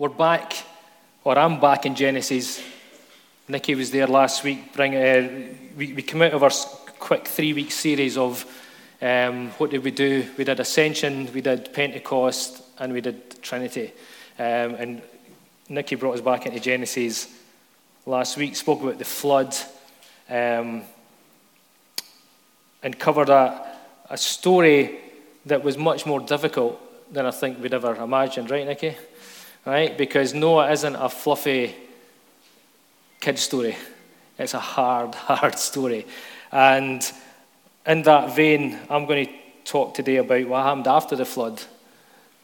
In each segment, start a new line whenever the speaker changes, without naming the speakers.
We're back, or I'm back in Genesis. Nikki was there last week. Bring, uh, we, we came out of our quick three week series of um, what did we do? We did Ascension, we did Pentecost, and we did Trinity. Um, and Nikki brought us back into Genesis last week, spoke about the flood, um, and covered a, a story that was much more difficult than I think we'd ever imagined, right, Nikki? Right? Because Noah isn't a fluffy kid story. It's a hard, hard story. And in that vein, I'm going to talk today about what happened after the flood,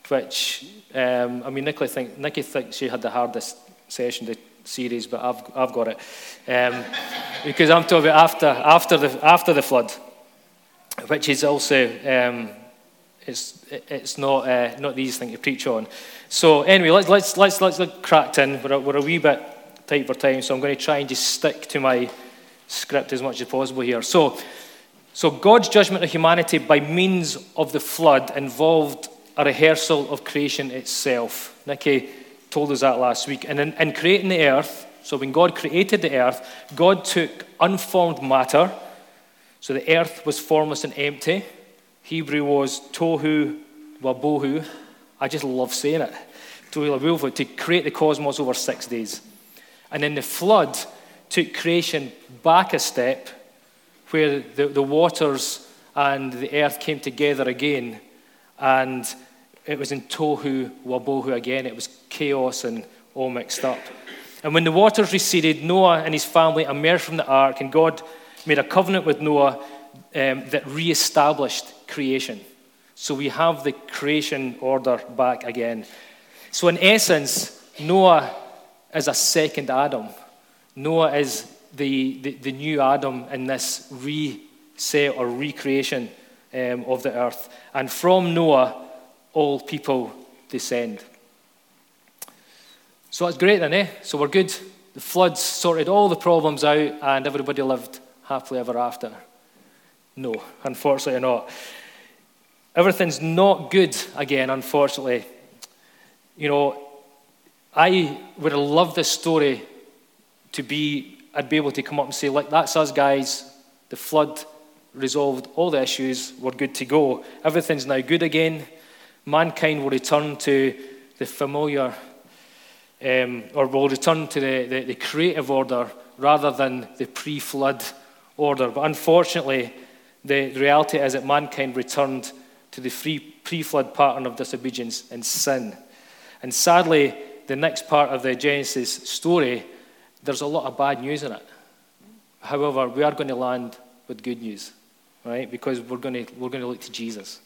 which, um, I mean, Nikki, think, Nikki thinks she had the hardest session, the series, but I've, I've got it. Um, because I'm talking about after, after, the, after the flood, which is also, um, it's, it's not, uh, not the easiest thing to preach on. So anyway, let's, let's, let's, let's look cracked in. We're a, we're a wee bit tight for time, so I'm going to try and just stick to my script as much as possible here. So, so God's judgment of humanity by means of the flood involved a rehearsal of creation itself. Nikki told us that last week. And in, in creating the earth, so when God created the earth, God took unformed matter. So the earth was formless and empty. Hebrew was tohu wabohu. I just love saying it. Tohu wabohu, to create the cosmos over six days. And then the flood took creation back a step where the, the waters and the earth came together again. And it was in tohu wabohu again. It was chaos and all mixed up. And when the waters receded, Noah and his family emerged from the ark, and God made a covenant with Noah um, that re-established creation. So we have the creation order back again. So in essence, Noah is a second Adam. Noah is the, the, the new Adam in this reset or recreation um, of the earth. And from Noah, all people descend. So that's great then, eh? So we're good. The floods sorted all the problems out and everybody lived happily ever after. No, unfortunately not. Everything's not good again, unfortunately. You know, I would have loved this story to be, I'd be able to come up and say, like, that's us guys. The flood resolved all the issues. We're good to go. Everything's now good again. Mankind will return to the familiar, um, or will return to the, the, the creative order rather than the pre flood order. But unfortunately, the reality is that mankind returned to the pre flood pattern of disobedience and sin. And sadly, the next part of the Genesis story, there's a lot of bad news in it. However, we are going to land with good news, right? Because we're going to, we're going to look to Jesus.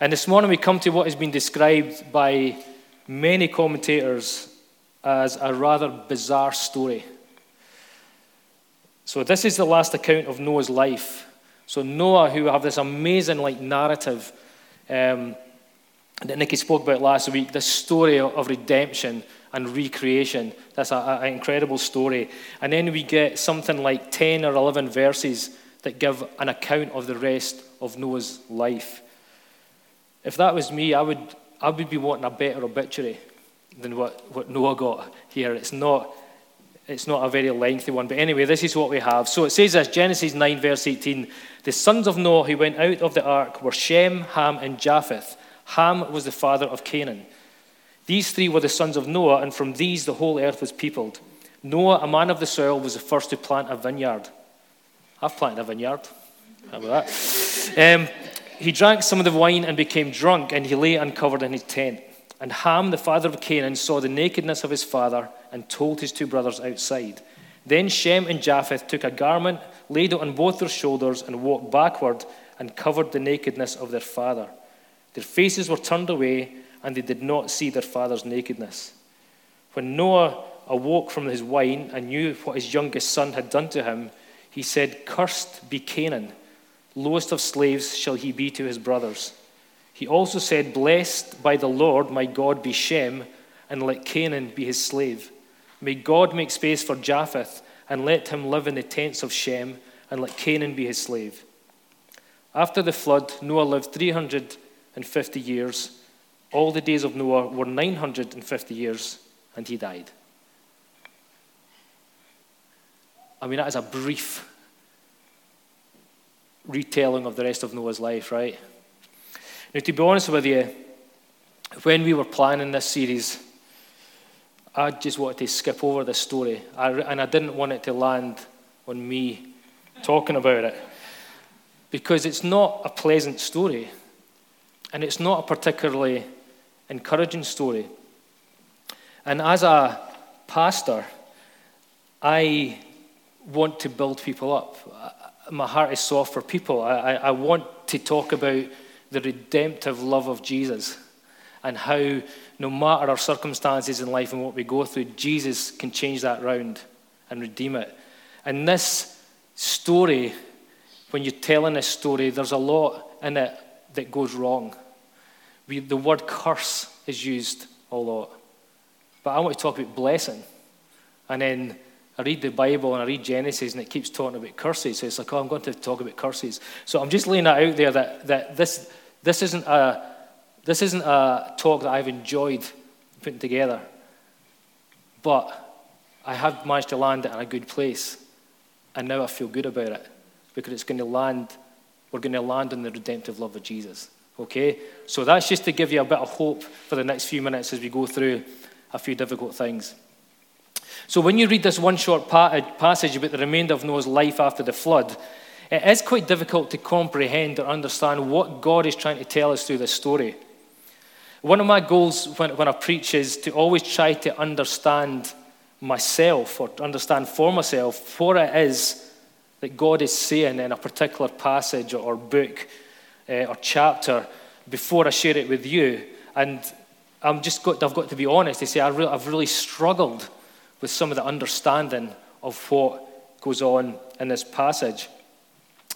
And this morning we come to what has been described by many commentators as a rather bizarre story. So this is the last account of Noah's life. So Noah, who have this amazing like narrative um, that Nikki spoke about last week, this story of redemption and recreation. That's an incredible story. And then we get something like 10 or 11 verses that give an account of the rest of Noah's life. If that was me, I would, I would be wanting a better obituary than what, what Noah got here. It's not, it's not a very lengthy one. But anyway, this is what we have. So it says this Genesis 9, verse 18 The sons of Noah who went out of the ark were Shem, Ham, and Japheth. Ham was the father of Canaan. These three were the sons of Noah, and from these the whole earth was peopled. Noah, a man of the soil, was the first to plant a vineyard. I've planted a vineyard. How about that? Um, he drank some of the wine and became drunk, and he lay uncovered in his tent. And Ham, the father of Canaan, saw the nakedness of his father and told his two brothers outside. Then Shem and Japheth took a garment, laid it on both their shoulders, and walked backward and covered the nakedness of their father. Their faces were turned away, and they did not see their father's nakedness. When Noah awoke from his wine and knew what his youngest son had done to him, he said, Cursed be Canaan, lowest of slaves shall he be to his brothers. He also said, Blessed by the Lord my God be Shem, and let Canaan be his slave. May God make space for Japheth, and let him live in the tents of Shem, and let Canaan be his slave. After the flood, Noah lived 350 years all the days of Noah were 950 years, and he died. I mean, that is a brief retelling of the rest of Noah's life, right? Now, to be honest with you, when we were planning this series, I just wanted to skip over this story, I, and I didn't want it to land on me talking about it because it's not a pleasant story and it's not a particularly encouraging story. And as a pastor, I want to build people up. My heart is soft for people. I, I want to talk about the redemptive love of Jesus and how, no matter our circumstances in life and what we go through, Jesus can change that round and redeem it. And this story, when you're telling this story, there's a lot in it that goes wrong. We, the word curse is used a lot. But I want to talk about blessing. And then I read the Bible and I read Genesis and it keeps talking about curses. So it's like, oh, I'm going to talk about curses. So I'm just laying that out there that, that this, this, isn't a, this isn't a talk that I've enjoyed putting together. But I have managed to land it in a good place. And now I feel good about it because it's going to land, we're going to land in the redemptive love of Jesus. Okay? So that's just to give you a bit of hope for the next few minutes as we go through a few difficult things. So, when you read this one short uh, passage about the remainder of Noah's life after the flood, it is quite difficult to comprehend or understand what God is trying to tell us through this story. One of my goals when, when I preach is to always try to understand myself or to understand for myself what it is that God is saying in a particular passage or book uh, or chapter before I share it with you. And I'm just got, I've got to be honest I re- I've really struggled with some of the understanding of what goes on in this passage.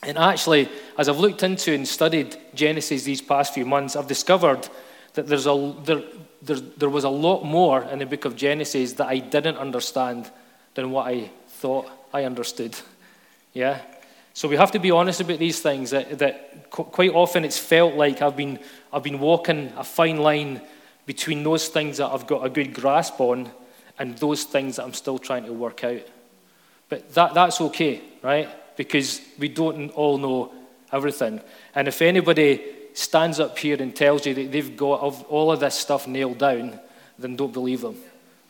And actually, as I've looked into and studied Genesis these past few months, I've discovered that there's a, there, there, there was a lot more in the book of Genesis that I didn't understand than what I thought I understood. Yeah? So we have to be honest about these things. That, that quite often it's felt like I've been, I've been walking a fine line between those things that I've got a good grasp on and those things that I'm still trying to work out. But that, that's okay, right? Because we don't all know everything. And if anybody stands up here and tells you that they've got all of this stuff nailed down, then don't believe them,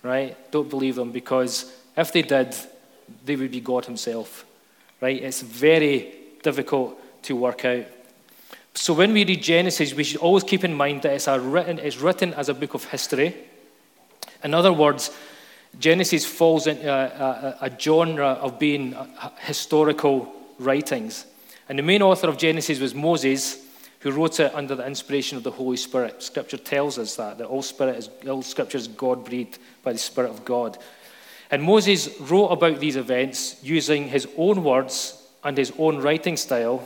right? Don't believe them because if they did, they would be God Himself, right? It's very difficult to work out. So when we read Genesis, we should always keep in mind that it's, written, it's written as a book of history. In other words, Genesis falls into a, a, a genre of being uh, historical writings. And the main author of Genesis was Moses, who wrote it under the inspiration of the Holy Spirit. Scripture tells us that, that all, spirit is, all scripture is God breathed by the Spirit of God. And Moses wrote about these events using his own words and his own writing style,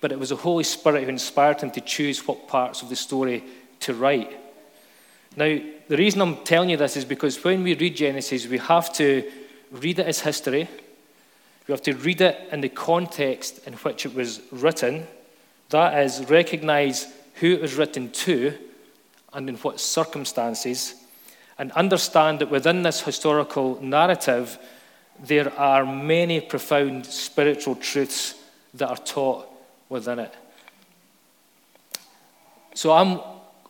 but it was the Holy Spirit who inspired him to choose what parts of the story to write. Now, the reason I'm telling you this is because when we read Genesis, we have to read it as history. We have to read it in the context in which it was written. That is, recognize who it was written to and in what circumstances, and understand that within this historical narrative, there are many profound spiritual truths that are taught within it. So I'm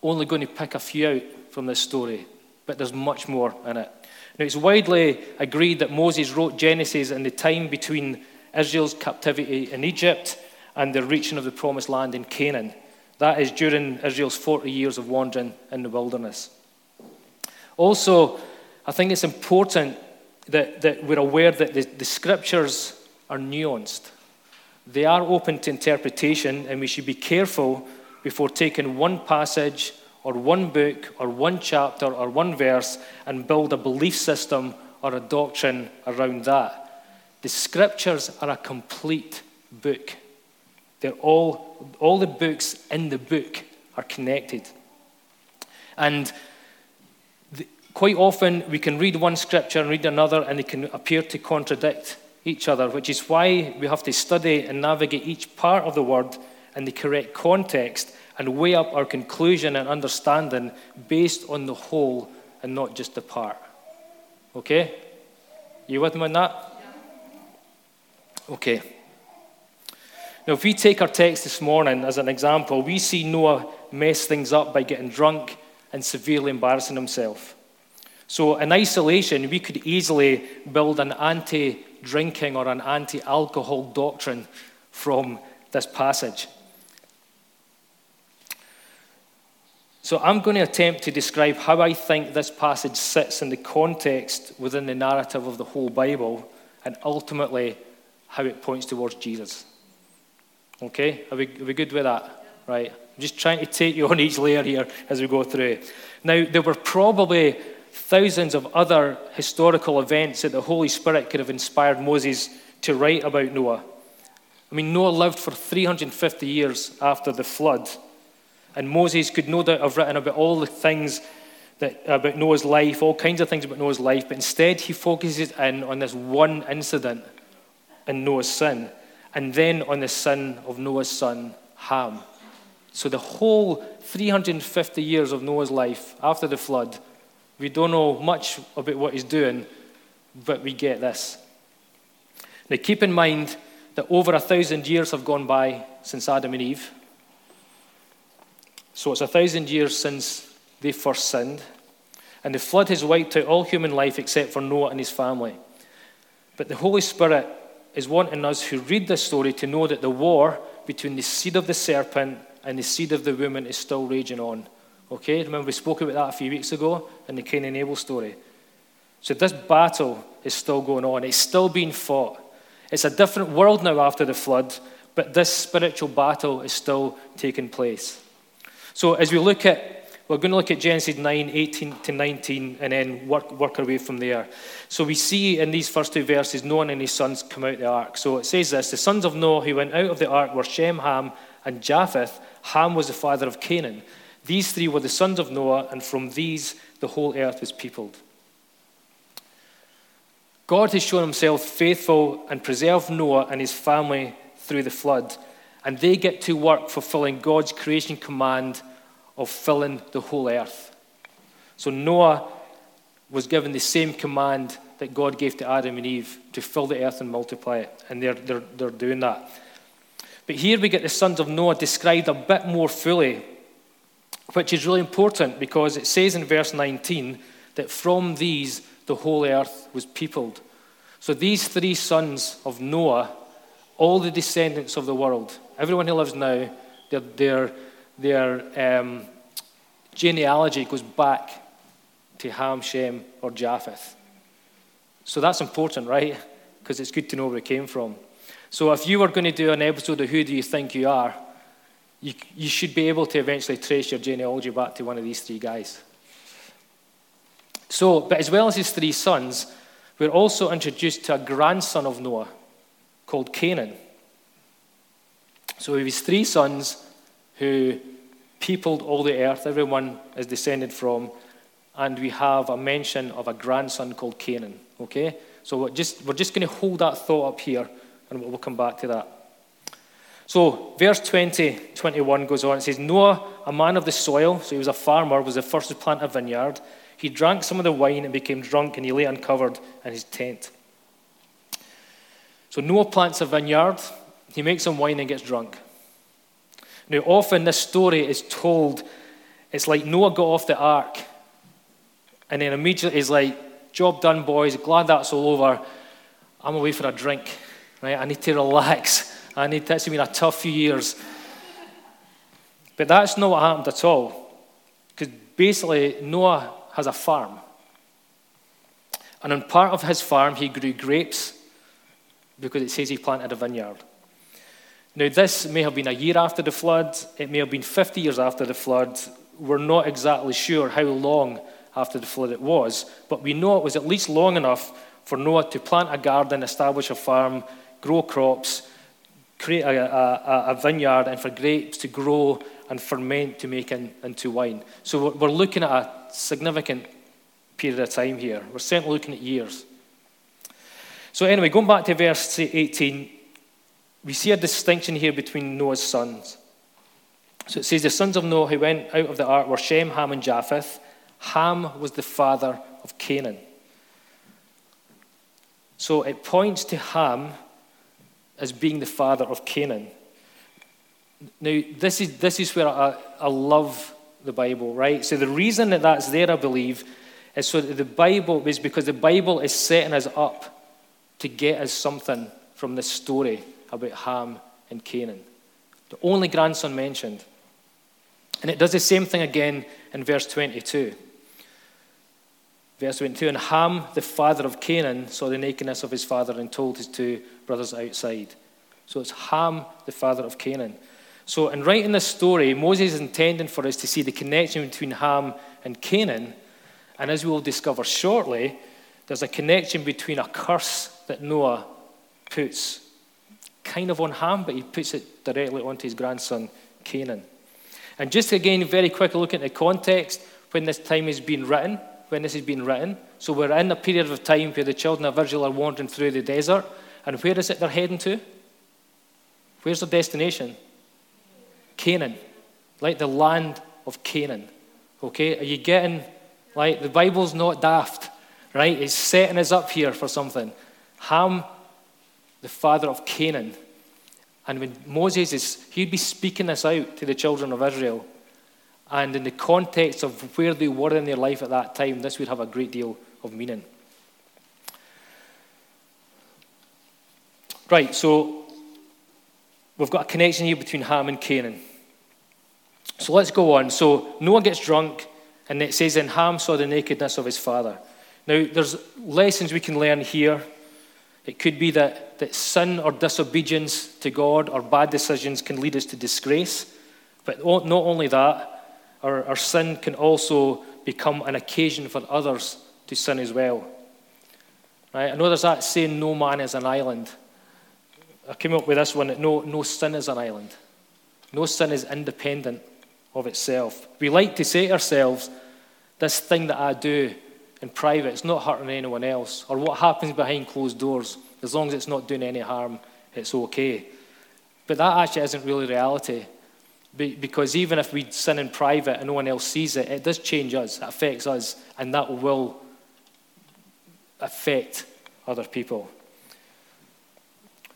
only going to pick a few out from this story, but there's much more in it. Now, it's widely agreed that Moses wrote Genesis in the time between Israel's captivity in Egypt and the reaching of the promised land in Canaan. That is during Israel's 40 years of wandering in the wilderness. Also, I think it's important that, that we're aware that the, the scriptures are nuanced. They are open to interpretation, and we should be careful before taking one passage or one book or one chapter or one verse and build a belief system or a doctrine around that. The scriptures are a complete book. They're all, all the books in the book are connected. And the, quite often we can read one scripture and read another, and they can appear to contradict each other, which is why we have to study and navigate each part of the word in the correct context and weigh up our conclusion and understanding based on the whole and not just the part. Okay? You with me on that? Okay. Now, if we take our text this morning as an example, we see Noah mess things up by getting drunk and severely embarrassing himself. So, in isolation, we could easily build an anti drinking or an anti alcohol doctrine from this passage. So, I'm going to attempt to describe how I think this passage sits in the context within the narrative of the whole Bible and ultimately how it points towards Jesus. Okay? Are we, are we good with that? Right. I'm just trying to take you on each layer here as we go through. Now, there were probably thousands of other historical events that the Holy Spirit could have inspired Moses to write about Noah. I mean, Noah lived for 350 years after the flood. And Moses could no doubt have written about all the things that, about Noah's life, all kinds of things about Noah's life, but instead he focuses in on this one incident in Noah's sin, and then on the sin of Noah's son, Ham. So the whole 350 years of Noah's life after the flood, we don't know much about what he's doing, but we get this. Now keep in mind that over a thousand years have gone by since Adam and Eve. So it's a thousand years since they first sinned. And the flood has wiped out all human life except for Noah and his family. But the Holy Spirit is wanting us who read this story to know that the war between the seed of the serpent and the seed of the woman is still raging on. Okay? Remember, we spoke about that a few weeks ago in the Cain and Abel story. So this battle is still going on, it's still being fought. It's a different world now after the flood, but this spiritual battle is still taking place. So as we look at, we're going to look at Genesis 9, 18 to 19, and then work, work our way from there. So we see in these first two verses, Noah and his sons come out of the ark. So it says this The sons of Noah who went out of the ark were Shem, Ham, and Japheth. Ham was the father of Canaan. These three were the sons of Noah, and from these the whole earth was peopled. God has shown himself faithful and preserved Noah and his family through the flood and they get to work fulfilling God's creation command of filling the whole earth. So Noah was given the same command that God gave to Adam and Eve to fill the earth and multiply it, and they're, they're, they're doing that. But here we get the sons of Noah described a bit more fully, which is really important because it says in verse 19 that from these the whole earth was peopled. So these three sons of Noah, all the descendants of the world, Everyone who lives now, their, their, their um, genealogy goes back to Ham, Shem, or Japheth. So that's important, right? Because it's good to know where it came from. So if you were going to do an episode of Who Do You Think You Are, you, you should be able to eventually trace your genealogy back to one of these three guys. So, but as well as his three sons, we're also introduced to a grandson of Noah called Canaan. So with his three sons who peopled all the earth, everyone is descended from, and we have a mention of a grandson called Canaan. Okay? So we're just, we're just going to hold that thought up here, and we'll come back to that. So, verse 20, 21 goes on. It says, Noah, a man of the soil, so he was a farmer, was the first to plant a vineyard. He drank some of the wine and became drunk, and he lay uncovered in his tent. So, Noah plants a vineyard. He makes some wine and gets drunk. Now, often this story is told, it's like Noah got off the ark, and then immediately he's like, Job done, boys, glad that's all over. I'm away for a drink, right? I need to relax. I need to, it's been a tough few years. But that's not what happened at all. Because basically, Noah has a farm. And on part of his farm, he grew grapes because it says he planted a vineyard. Now, this may have been a year after the flood, it may have been 50 years after the flood. We're not exactly sure how long after the flood it was, but we know it was at least long enough for Noah to plant a garden, establish a farm, grow crops, create a, a, a vineyard, and for grapes to grow and ferment to make in, into wine. So we're looking at a significant period of time here. We're certainly looking at years. So, anyway, going back to verse 18, we see a distinction here between Noah's sons. So it says the sons of Noah who went out of the ark were Shem, Ham, and Japheth. Ham was the father of Canaan. So it points to Ham as being the father of Canaan. Now, this is, this is where I, I love the Bible, right? So the reason that that's there, I believe, is so that the Bible is because the Bible is setting us up to get us something from this story about Ham and Canaan. The only grandson mentioned. And it does the same thing again in verse 22. Verse 22 And Ham, the father of Canaan, saw the nakedness of his father and told his two brothers outside. So it's Ham, the father of Canaan. So, in writing this story, Moses is intending for us to see the connection between Ham and Canaan. And as we will discover shortly, there's a connection between a curse that Noah puts kind of on Ham, but he puts it directly onto his grandson, Canaan. And just again, very quick look at the context when this time is being written, when this is being written. So we're in a period of time where the children of Israel are wandering through the desert. And where is it they're heading to? Where's their destination? Canaan, like the land of Canaan. Okay, are you getting, like, the Bible's not daft, right? It's setting us up here for something. Ham, the father of Canaan. And when Moses is, he'd be speaking this out to the children of Israel. And in the context of where they were in their life at that time, this would have a great deal of meaning. Right, so we've got a connection here between Ham and Canaan. So let's go on. So Noah gets drunk, and it says, "And Ham saw the nakedness of his father." Now, there's lessons we can learn here. It could be that, that sin or disobedience to God or bad decisions can lead us to disgrace. But not only that, our, our sin can also become an occasion for others to sin as well. Right? I know there's that saying, no man is an island. I came up with this one that no, no sin is an island. No sin is independent of itself. We like to say to ourselves, this thing that I do in private, it's not hurting anyone else. Or what happens behind closed doors, as long as it's not doing any harm, it's okay. But that actually isn't really reality. Because even if we sin in private and no one else sees it, it does change us, it affects us, and that will affect other people.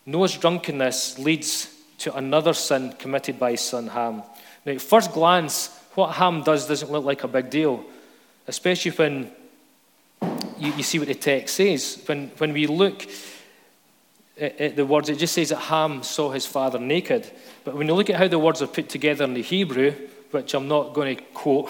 Noah's drunkenness leads to another sin committed by his son Ham. Now, at first glance, what Ham does doesn't look like a big deal, especially when you, you see what the text says. When, when we look at the words, it just says that Ham saw his father naked. But when you look at how the words are put together in the Hebrew, which I'm not going to quote,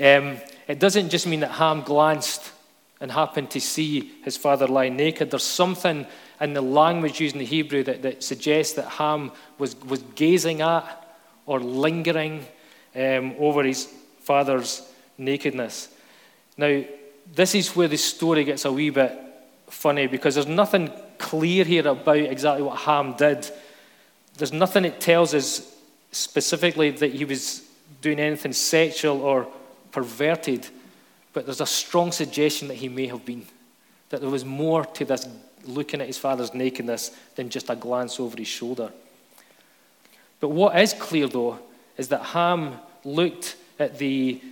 um, it doesn't just mean that Ham glanced and happened to see his father lying naked. There's something in the language used in the Hebrew that, that suggests that Ham was, was gazing at or lingering um, over his father's nakedness. Now, this is where the story gets a wee bit funny because there's nothing clear here about exactly what Ham did. There's nothing that tells us specifically that he was doing anything sexual or perverted, but there's a strong suggestion that he may have been. That there was more to this looking at his father's nakedness than just a glance over his shoulder. But what is clear, though, is that Ham looked at the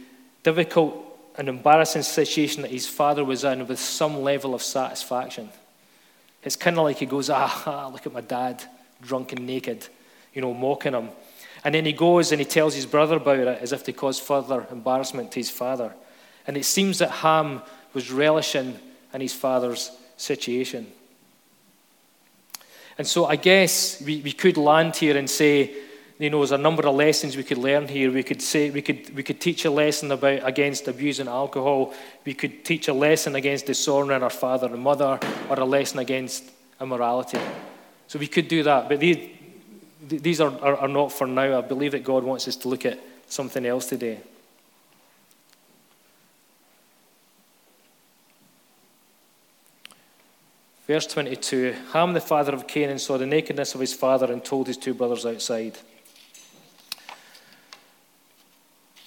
difficult and embarrassing situation that his father was in with some level of satisfaction. It's kind of like he goes, ah, look at my dad, drunk and naked, you know, mocking him. And then he goes and he tells his brother about it as if to cause further embarrassment to his father. And it seems that Ham was relishing in his father's situation. And so I guess we, we could land here and say, you know, there's a number of lessons we could learn here. We could say we could we could teach a lesson about against abusing alcohol. We could teach a lesson against dishonoring our father and mother, or a lesson against immorality. So we could do that, but these these are, are, are not for now. I believe that God wants us to look at something else today. Verse 22 Ham, the father of Canaan, saw the nakedness of his father and told his two brothers outside.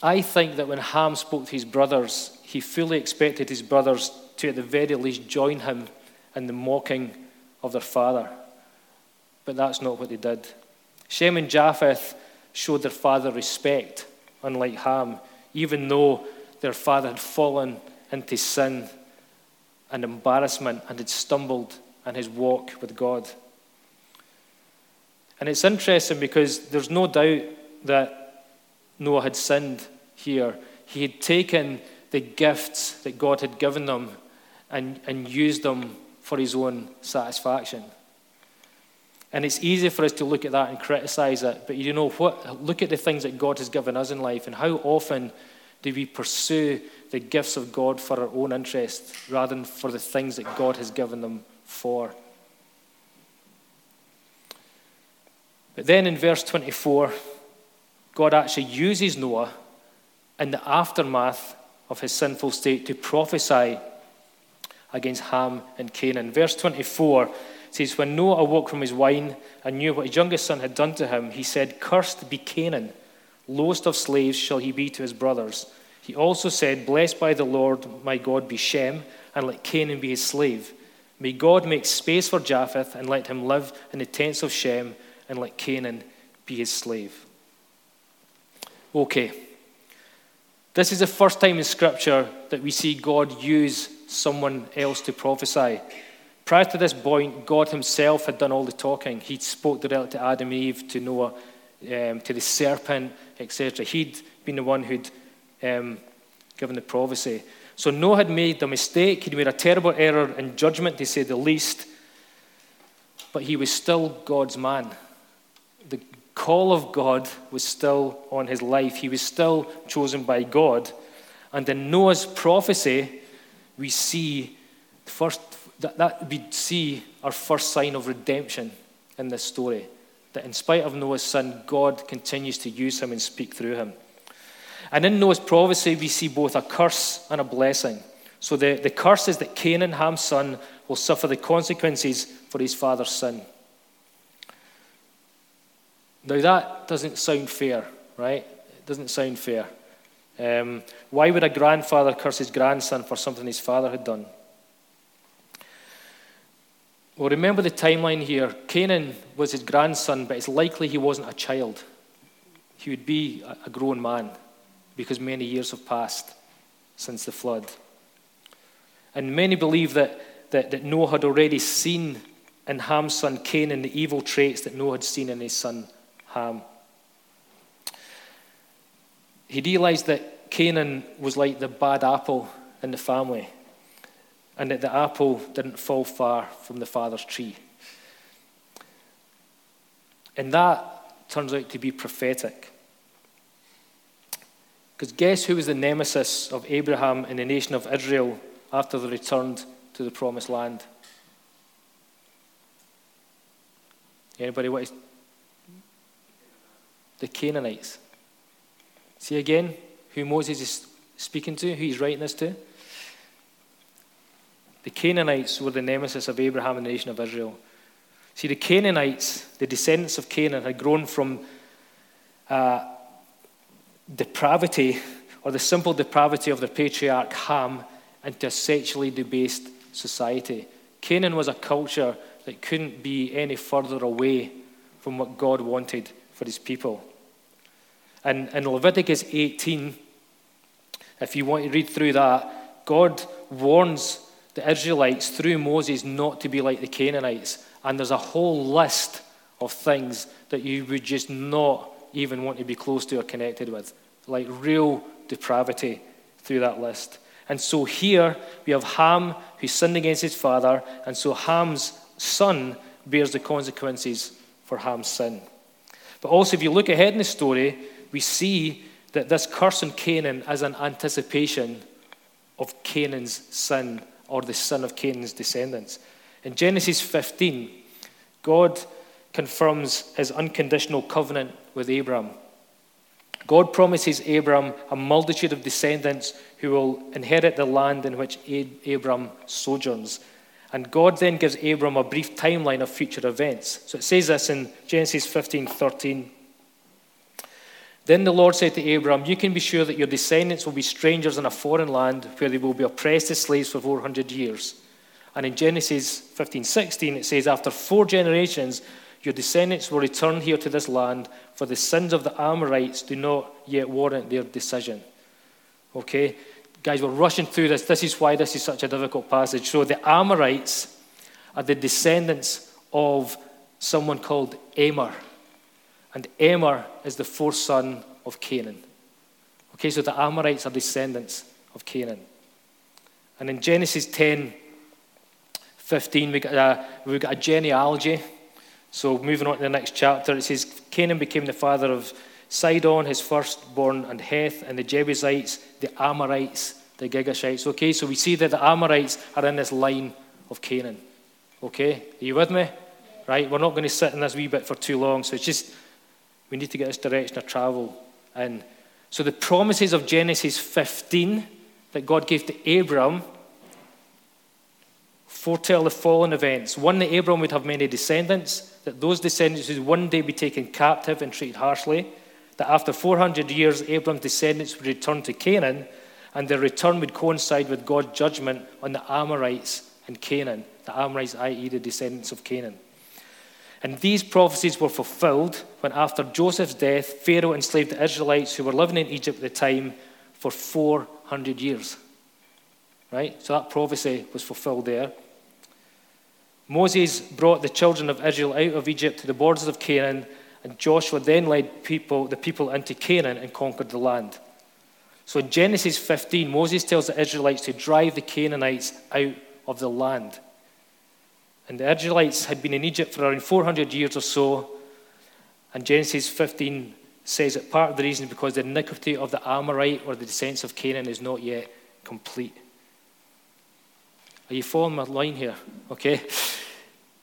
I think that when Ham spoke to his brothers, he fully expected his brothers to, at the very least, join him in the mocking of their father. But that's not what they did. Shem and Japheth showed their father respect, unlike Ham, even though their father had fallen into sin and embarrassment and had stumbled in his walk with God. And it's interesting because there's no doubt that Noah had sinned here. He had taken the gifts that God had given them and, and used them for his own satisfaction. And it's easy for us to look at that and criticize it, but you know what? Look at the things that God has given us in life and how often do we pursue the gifts of God for our own interest rather than for the things that God has given them for. But then in verse 24, God actually uses Noah in the aftermath of his sinful state to prophesy against Ham and Canaan. Verse 24 says, When Noah awoke from his wine and knew what his youngest son had done to him, he said, Cursed be Canaan, lowest of slaves shall he be to his brothers. He also said, Blessed by the Lord my God be Shem, and let Canaan be his slave. May God make space for Japheth, and let him live in the tents of Shem, and let Canaan be his slave. Okay. This is the first time in Scripture that we see God use someone else to prophesy. Prior to this point, God Himself had done all the talking. He spoke directly to Adam and Eve, to Noah, um, to the serpent, etc. He'd been the one who'd um, given the prophecy. So Noah had made the mistake. He'd made a terrible error in judgment, to say the least. But he was still God's man. The call of God was still on his life. He was still chosen by God. And in Noah's prophecy, we see first that, that we see our first sign of redemption in this story. That in spite of Noah's sin, God continues to use him and speak through him. And in Noah's prophecy, we see both a curse and a blessing. So the, the curse is that Canaan, Ham's son, will suffer the consequences for his father's sin. Now, that doesn't sound fair, right? It doesn't sound fair. Um, why would a grandfather curse his grandson for something his father had done? Well, remember the timeline here. Canaan was his grandson, but it's likely he wasn't a child. He would be a grown man because many years have passed since the flood. And many believe that, that, that Noah had already seen in Ham's son Canaan the evil traits that Noah had seen in his son Ham. He realized that Canaan was like the bad apple in the family and that the apple didn't fall far from the father's tree. And that turns out to be prophetic. Because guess who was the nemesis of Abraham and the nation of Israel after they returned to the promised land? Anybody what is the Canaanites? See again who Moses is speaking to, who he's writing this to? The Canaanites were the nemesis of Abraham and the nation of Israel. See, the Canaanites, the descendants of Canaan, had grown from uh, depravity or the simple depravity of their patriarch Ham into a sexually debased society. Canaan was a culture that couldn't be any further away from what God wanted for his people. And in Leviticus 18, if you want to read through that, God warns the Israelites through Moses not to be like the Canaanites. And there's a whole list of things that you would just not even want to be close to or connected with. Like real depravity through that list. And so here we have Ham who sinned against his father, and so Ham's son bears the consequences for Ham's sin. But also, if you look ahead in the story, we see that this curse on Canaan is an anticipation of Canaan's sin or the sin of Canaan's descendants. In Genesis 15, God confirms his unconditional covenant with Abram. God promises Abram a multitude of descendants who will inherit the land in which Abram sojourns. And God then gives Abram a brief timeline of future events. So it says this in Genesis 15 13. Then the Lord said to Abram, You can be sure that your descendants will be strangers in a foreign land where they will be oppressed as slaves for 400 years. And in Genesis 15 16, it says, After four generations, Your descendants will return here to this land, for the sins of the Amorites do not yet warrant their decision. Okay? Guys, we're rushing through this. This is why this is such a difficult passage. So, the Amorites are the descendants of someone called Amer. And Amer is the fourth son of Canaan. Okay, so the Amorites are descendants of Canaan. And in Genesis 10 15, we got we got a genealogy. So, moving on to the next chapter, it says Canaan became the father of Sidon, his firstborn, and Heth, and the Jebusites, the Amorites, the Girgashites. Okay, so we see that the Amorites are in this line of Canaan. Okay, are you with me? Right, we're not going to sit in this wee bit for too long, so it's just we need to get this direction of travel in. So the promises of Genesis 15 that God gave to Abram foretell the following events. One, that Abram would have many descendants, that those descendants would one day be taken captive and treated harshly, that after 400 years, Abram's descendants would return to Canaan, and their return would coincide with God's judgment on the Amorites in Canaan, the Amorites, i.e., the descendants of Canaan. And these prophecies were fulfilled when, after Joseph's death, Pharaoh enslaved the Israelites who were living in Egypt at the time for 400 years. Right? So that prophecy was fulfilled there. Moses brought the children of Israel out of Egypt to the borders of Canaan and Joshua then led people, the people into Canaan and conquered the land. So in Genesis 15, Moses tells the Israelites to drive the Canaanites out of the land. And the Israelites had been in Egypt for around 400 years or so. And Genesis 15 says that part of the reason is because the iniquity of the Amorite or the descendants of Canaan is not yet complete. Are you following my line here? Okay.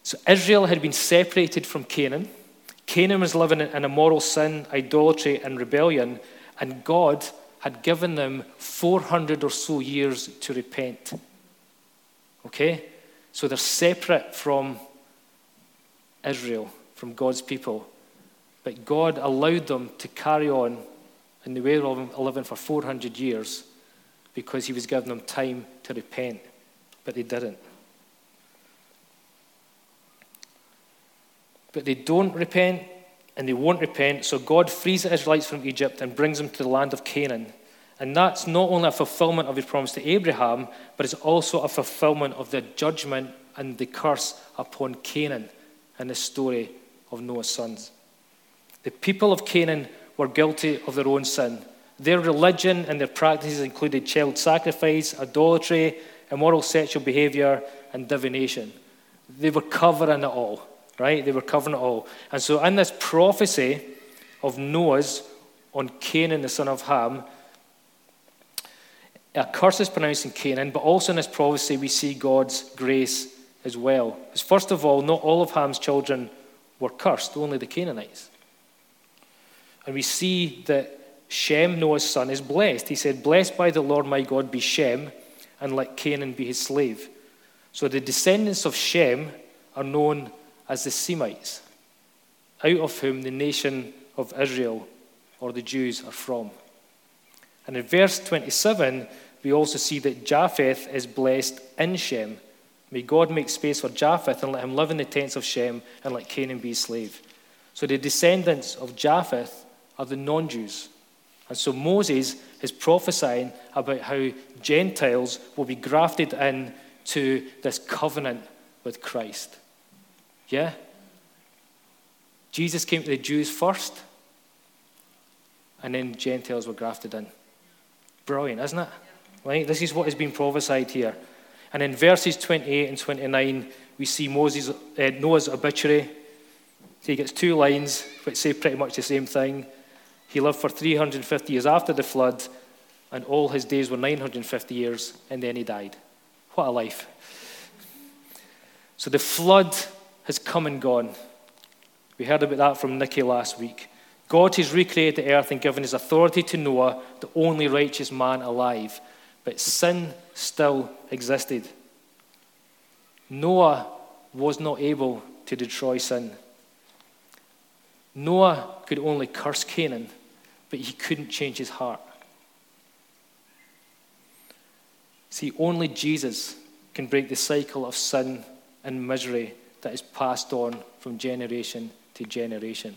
So Israel had been separated from Canaan. Canaan was living in immoral sin, idolatry, and rebellion, and God had given them 400 or so years to repent. Okay? So they're separate from Israel, from God's people. But God allowed them to carry on in the way of living for 400 years because He was giving them time to repent. But they didn't. But they don't repent and they won't repent. So God frees the Israelites from Egypt and brings them to the land of Canaan. And that's not only a fulfillment of his promise to Abraham, but it's also a fulfillment of the judgment and the curse upon Canaan in the story of Noah's sons. The people of Canaan were guilty of their own sin. Their religion and their practices included child sacrifice, idolatry, immoral sexual behavior, and divination. They were covering it all right? They were covering it all. And so, in this prophecy of Noah's on Canaan, the son of Ham, a curse is pronounced in Canaan, but also in this prophecy, we see God's grace as well. Because, first of all, not all of Ham's children were cursed, only the Canaanites. And we see that Shem, Noah's son, is blessed. He said, Blessed by the Lord my God be Shem, and let Canaan be his slave. So the descendants of Shem are known as the Semites, out of whom the nation of Israel or the Jews are from. And in verse 27, we also see that Japheth is blessed in Shem. May God make space for Japheth and let him live in the tents of Shem and let Canaan be his slave. So the descendants of Japheth are the non Jews. And so Moses is prophesying about how Gentiles will be grafted in to this covenant with Christ. Yeah? Jesus came to the Jews first, and then Gentiles were grafted in. Brilliant, isn't it? Right? This is what has been prophesied here. And in verses 28 and 29, we see Moses, uh, Noah's obituary. So he gets two lines which say pretty much the same thing. He lived for 350 years after the flood, and all his days were 950 years, and then he died. What a life. So the flood has come and gone. We heard about that from Nikki last week. God has recreated the earth and given his authority to Noah, the only righteous man alive. But sin still existed. Noah was not able to destroy sin. Noah could only curse Canaan, but he couldn't change his heart. See, only Jesus can break the cycle of sin and misery that is passed on from generation to generation.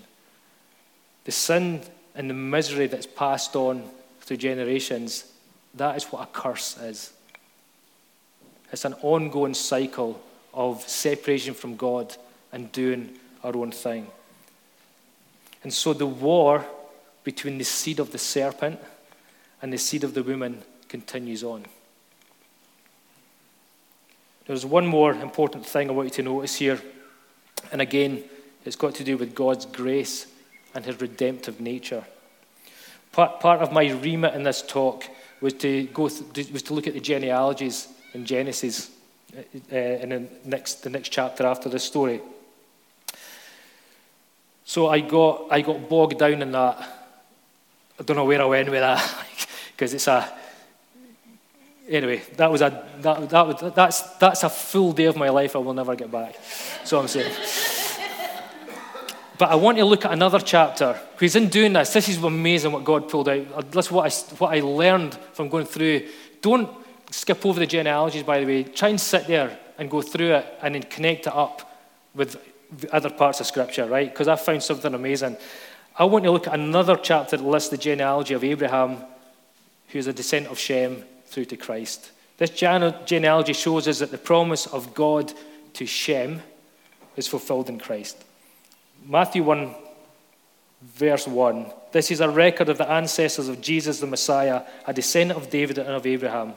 The sin and the misery that's passed on through generations, that is what a curse is. It's an ongoing cycle of separation from God and doing our own thing. And so the war between the seed of the serpent and the seed of the woman continues on. There's one more important thing I want you to notice here. And again, it's got to do with God's grace and his redemptive nature. Part, part of my remit in this talk was to, go th- was to look at the genealogies in Genesis uh, in the next, the next chapter after this story. So I got, I got bogged down in that. I don't know where I went with that because it's a. Anyway, that was a that, that was, that's that's a full day of my life I will never get back. So I'm saying. But I want to look at another chapter. Because in doing this, this is amazing what God pulled out. Uh, that's what I, what I learned from going through. Don't skip over the genealogies, by the way. Try and sit there and go through it and then connect it up with other parts of Scripture, right? Because I found something amazing. I want to look at another chapter that lists the genealogy of Abraham, who is a descendant of Shem through to Christ. This genealogy shows us that the promise of God to Shem is fulfilled in Christ. Matthew 1, verse 1. This is a record of the ancestors of Jesus the Messiah, a descendant of David and of Abraham.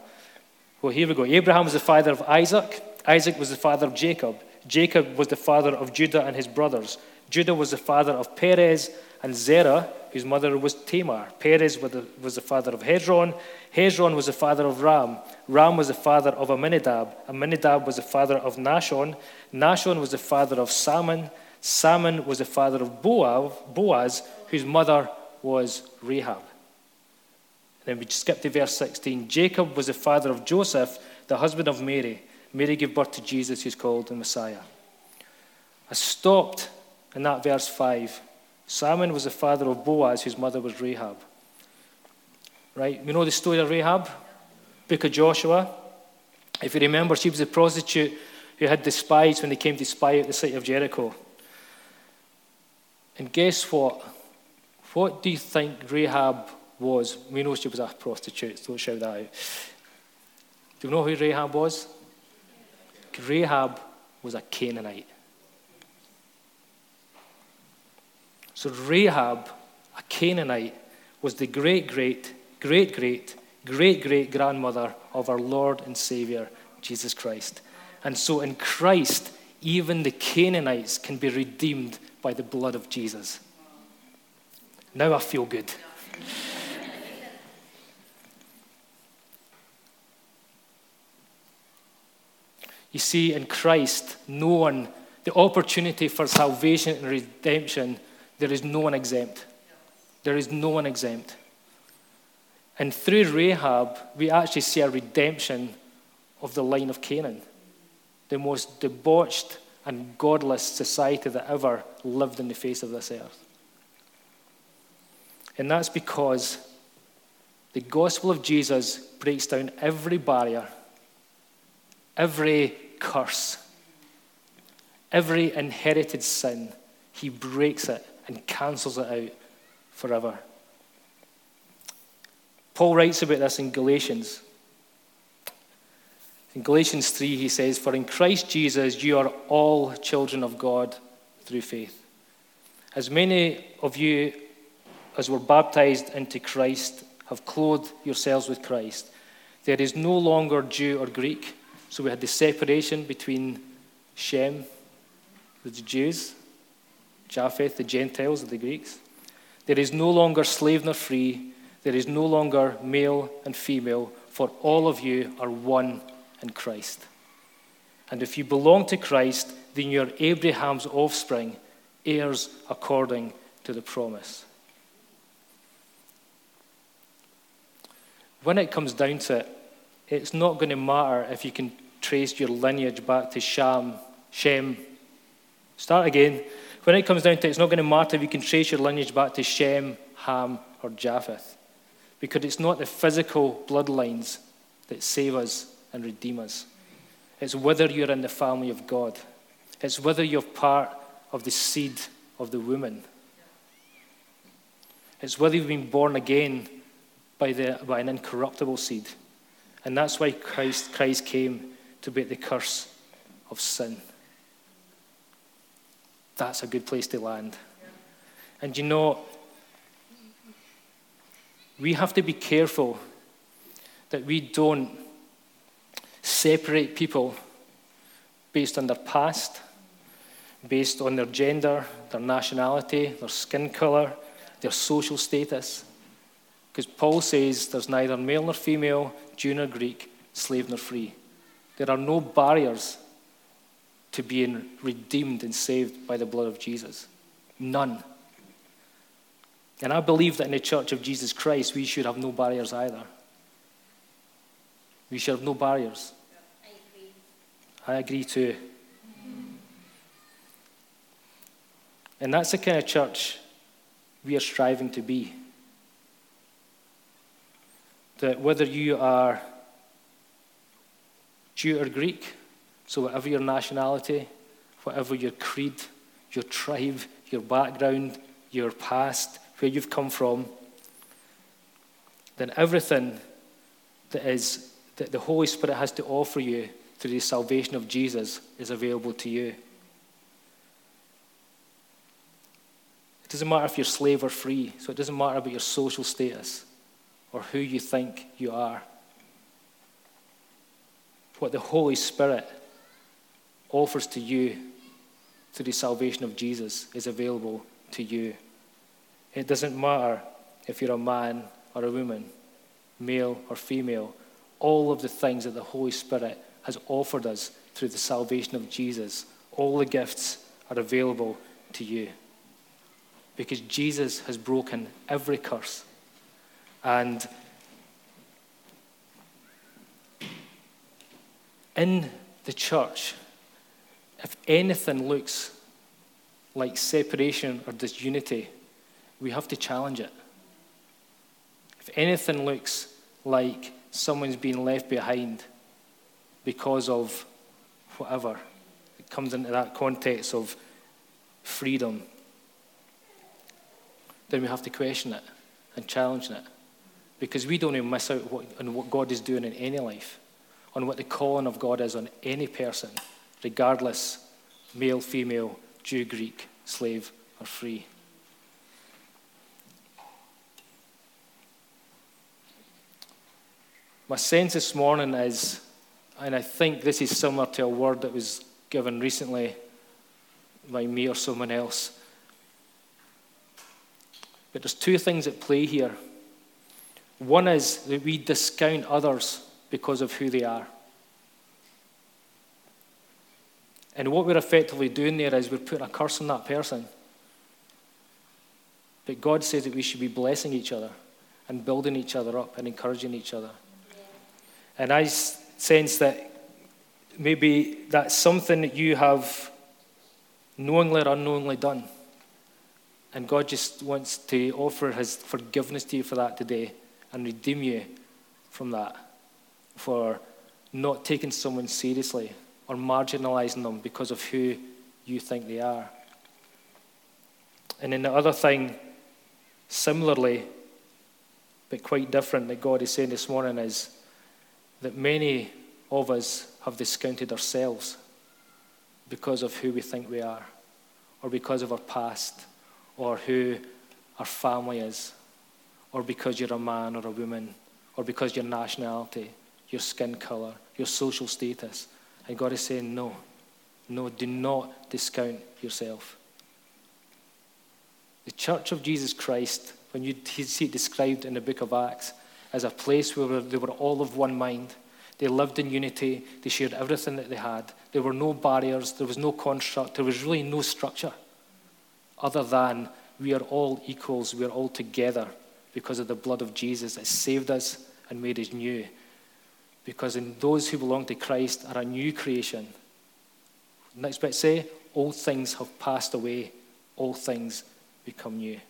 Well, here we go. Abraham was the father of Isaac. Isaac was the father of Jacob. Jacob was the father of Judah and his brothers. Judah was the father of Perez and Zerah, whose mother was Tamar. Perez was the, father of Hezron. Hezron was the father of Ram. Ram was the father of Amminadab. Amminadab was the father of Nahshon. Nahshon was the father of Salmon. Salmon was the father of Boaz, whose mother was Rahab. Then we skip to verse 16. Jacob was the father of Joseph, the husband of Mary. Mary gave birth to Jesus, who's called the Messiah. I stopped in that verse 5. Salmon was the father of Boaz, whose mother was Rahab. Right? We know the story of Rahab, book of Joshua. If you remember, she was a prostitute who had the spies when they came to spy out the city of Jericho. And guess what? What do you think Rahab was, we know she was a prostitute, so shout that out. Do you know who Rahab was? Rahab was a Canaanite. So Rahab, a Canaanite, was the great, great, great, great, great, great grandmother of our Lord and Savior, Jesus Christ. And so in Christ, even the Canaanites can be redeemed by the blood of Jesus. Now I feel good. You see, in Christ, no one, the opportunity for salvation and redemption, there is no one exempt. There is no one exempt. And through Rahab, we actually see a redemption of the line of Canaan, the most debauched and godless society that ever lived in the face of this earth. And that's because the gospel of Jesus breaks down every barrier every curse, every inherited sin, he breaks it and cancels it out forever. Paul writes about this in Galatians. In Galatians 3, he says, For in Christ Jesus you are all children of God through faith. As many of you as were baptized into Christ have clothed yourselves with Christ. There is no longer Jew or Greek so we had the separation between Shem, the Jews, Japheth, the Gentiles, the Greeks. There is no longer slave nor free. There is no longer male and female, for all of you are one in Christ. And if you belong to Christ, then you're Abraham's offspring, heirs according to the promise. When it comes down to it, it's not going to matter if you can trace your lineage back to Sham, Shem. Start again. When it comes down to it, it's not going to matter if you can trace your lineage back to Shem, Ham, or Japheth. Because it's not the physical bloodlines that save us and redeem us. It's whether you're in the family of God. It's whether you're part of the seed of the woman. It's whether you've been born again by, the, by an incorruptible seed. And that's why Christ, Christ came to break the curse of sin. That's a good place to land. And you know, we have to be careful that we don't separate people based on their past, based on their gender, their nationality, their skin color, their social status. Because Paul says there's neither male nor female, Jew nor Greek, slave nor free. There are no barriers to being redeemed and saved by the blood of Jesus. None. And I believe that in the church of Jesus Christ, we should have no barriers either. We should have no barriers. I agree. I agree too. And that's the kind of church we are striving to be. That whether you are Jew or Greek, so whatever your nationality, whatever your creed, your tribe, your background, your past, where you've come from, then everything that is that the Holy Spirit has to offer you through the salvation of Jesus is available to you. It doesn't matter if you're slave or free, so it doesn't matter about your social status or who you think you are. What the Holy Spirit offers to you through the salvation of Jesus is available to you. It doesn't matter if you're a man or a woman, male or female, all of the things that the Holy Spirit has offered us through the salvation of Jesus, all the gifts are available to you because Jesus has broken every curse. And in the church, if anything looks like separation or disunity, we have to challenge it. If anything looks like someone's being left behind because of whatever, it comes into that context of freedom then we have to question it and challenge it. Because we don't even miss out on what God is doing in any life, on what the calling of God is on any person, regardless male, female, Jew, Greek, slave, or free. My sense this morning is, and I think this is similar to a word that was given recently by me or someone else, but there's two things at play here. One is that we discount others because of who they are. And what we're effectively doing there is we're putting a curse on that person. But God says that we should be blessing each other and building each other up and encouraging each other. And I sense that maybe that's something that you have knowingly or unknowingly done. And God just wants to offer his forgiveness to you for that today and redeem you from that, for not taking someone seriously or marginalizing them because of who you think they are. And then the other thing, similarly, but quite different, that God is saying this morning is that many of us have discounted ourselves because of who we think we are or because of our past or who our family is, or because you're a man or a woman, or because your nationality, your skin color, your social status. And God is saying, no, no, do not discount yourself. The Church of Jesus Christ, when you see it described in the book of Acts, as a place where they were all of one mind. They lived in unity. They shared everything that they had. There were no barriers. There was no construct. There was really no structure other than we are all equals, we are all together because of the blood of Jesus that saved us and made us new. Because in those who belong to Christ are a new creation. Next bit say, all things have passed away, all things become new.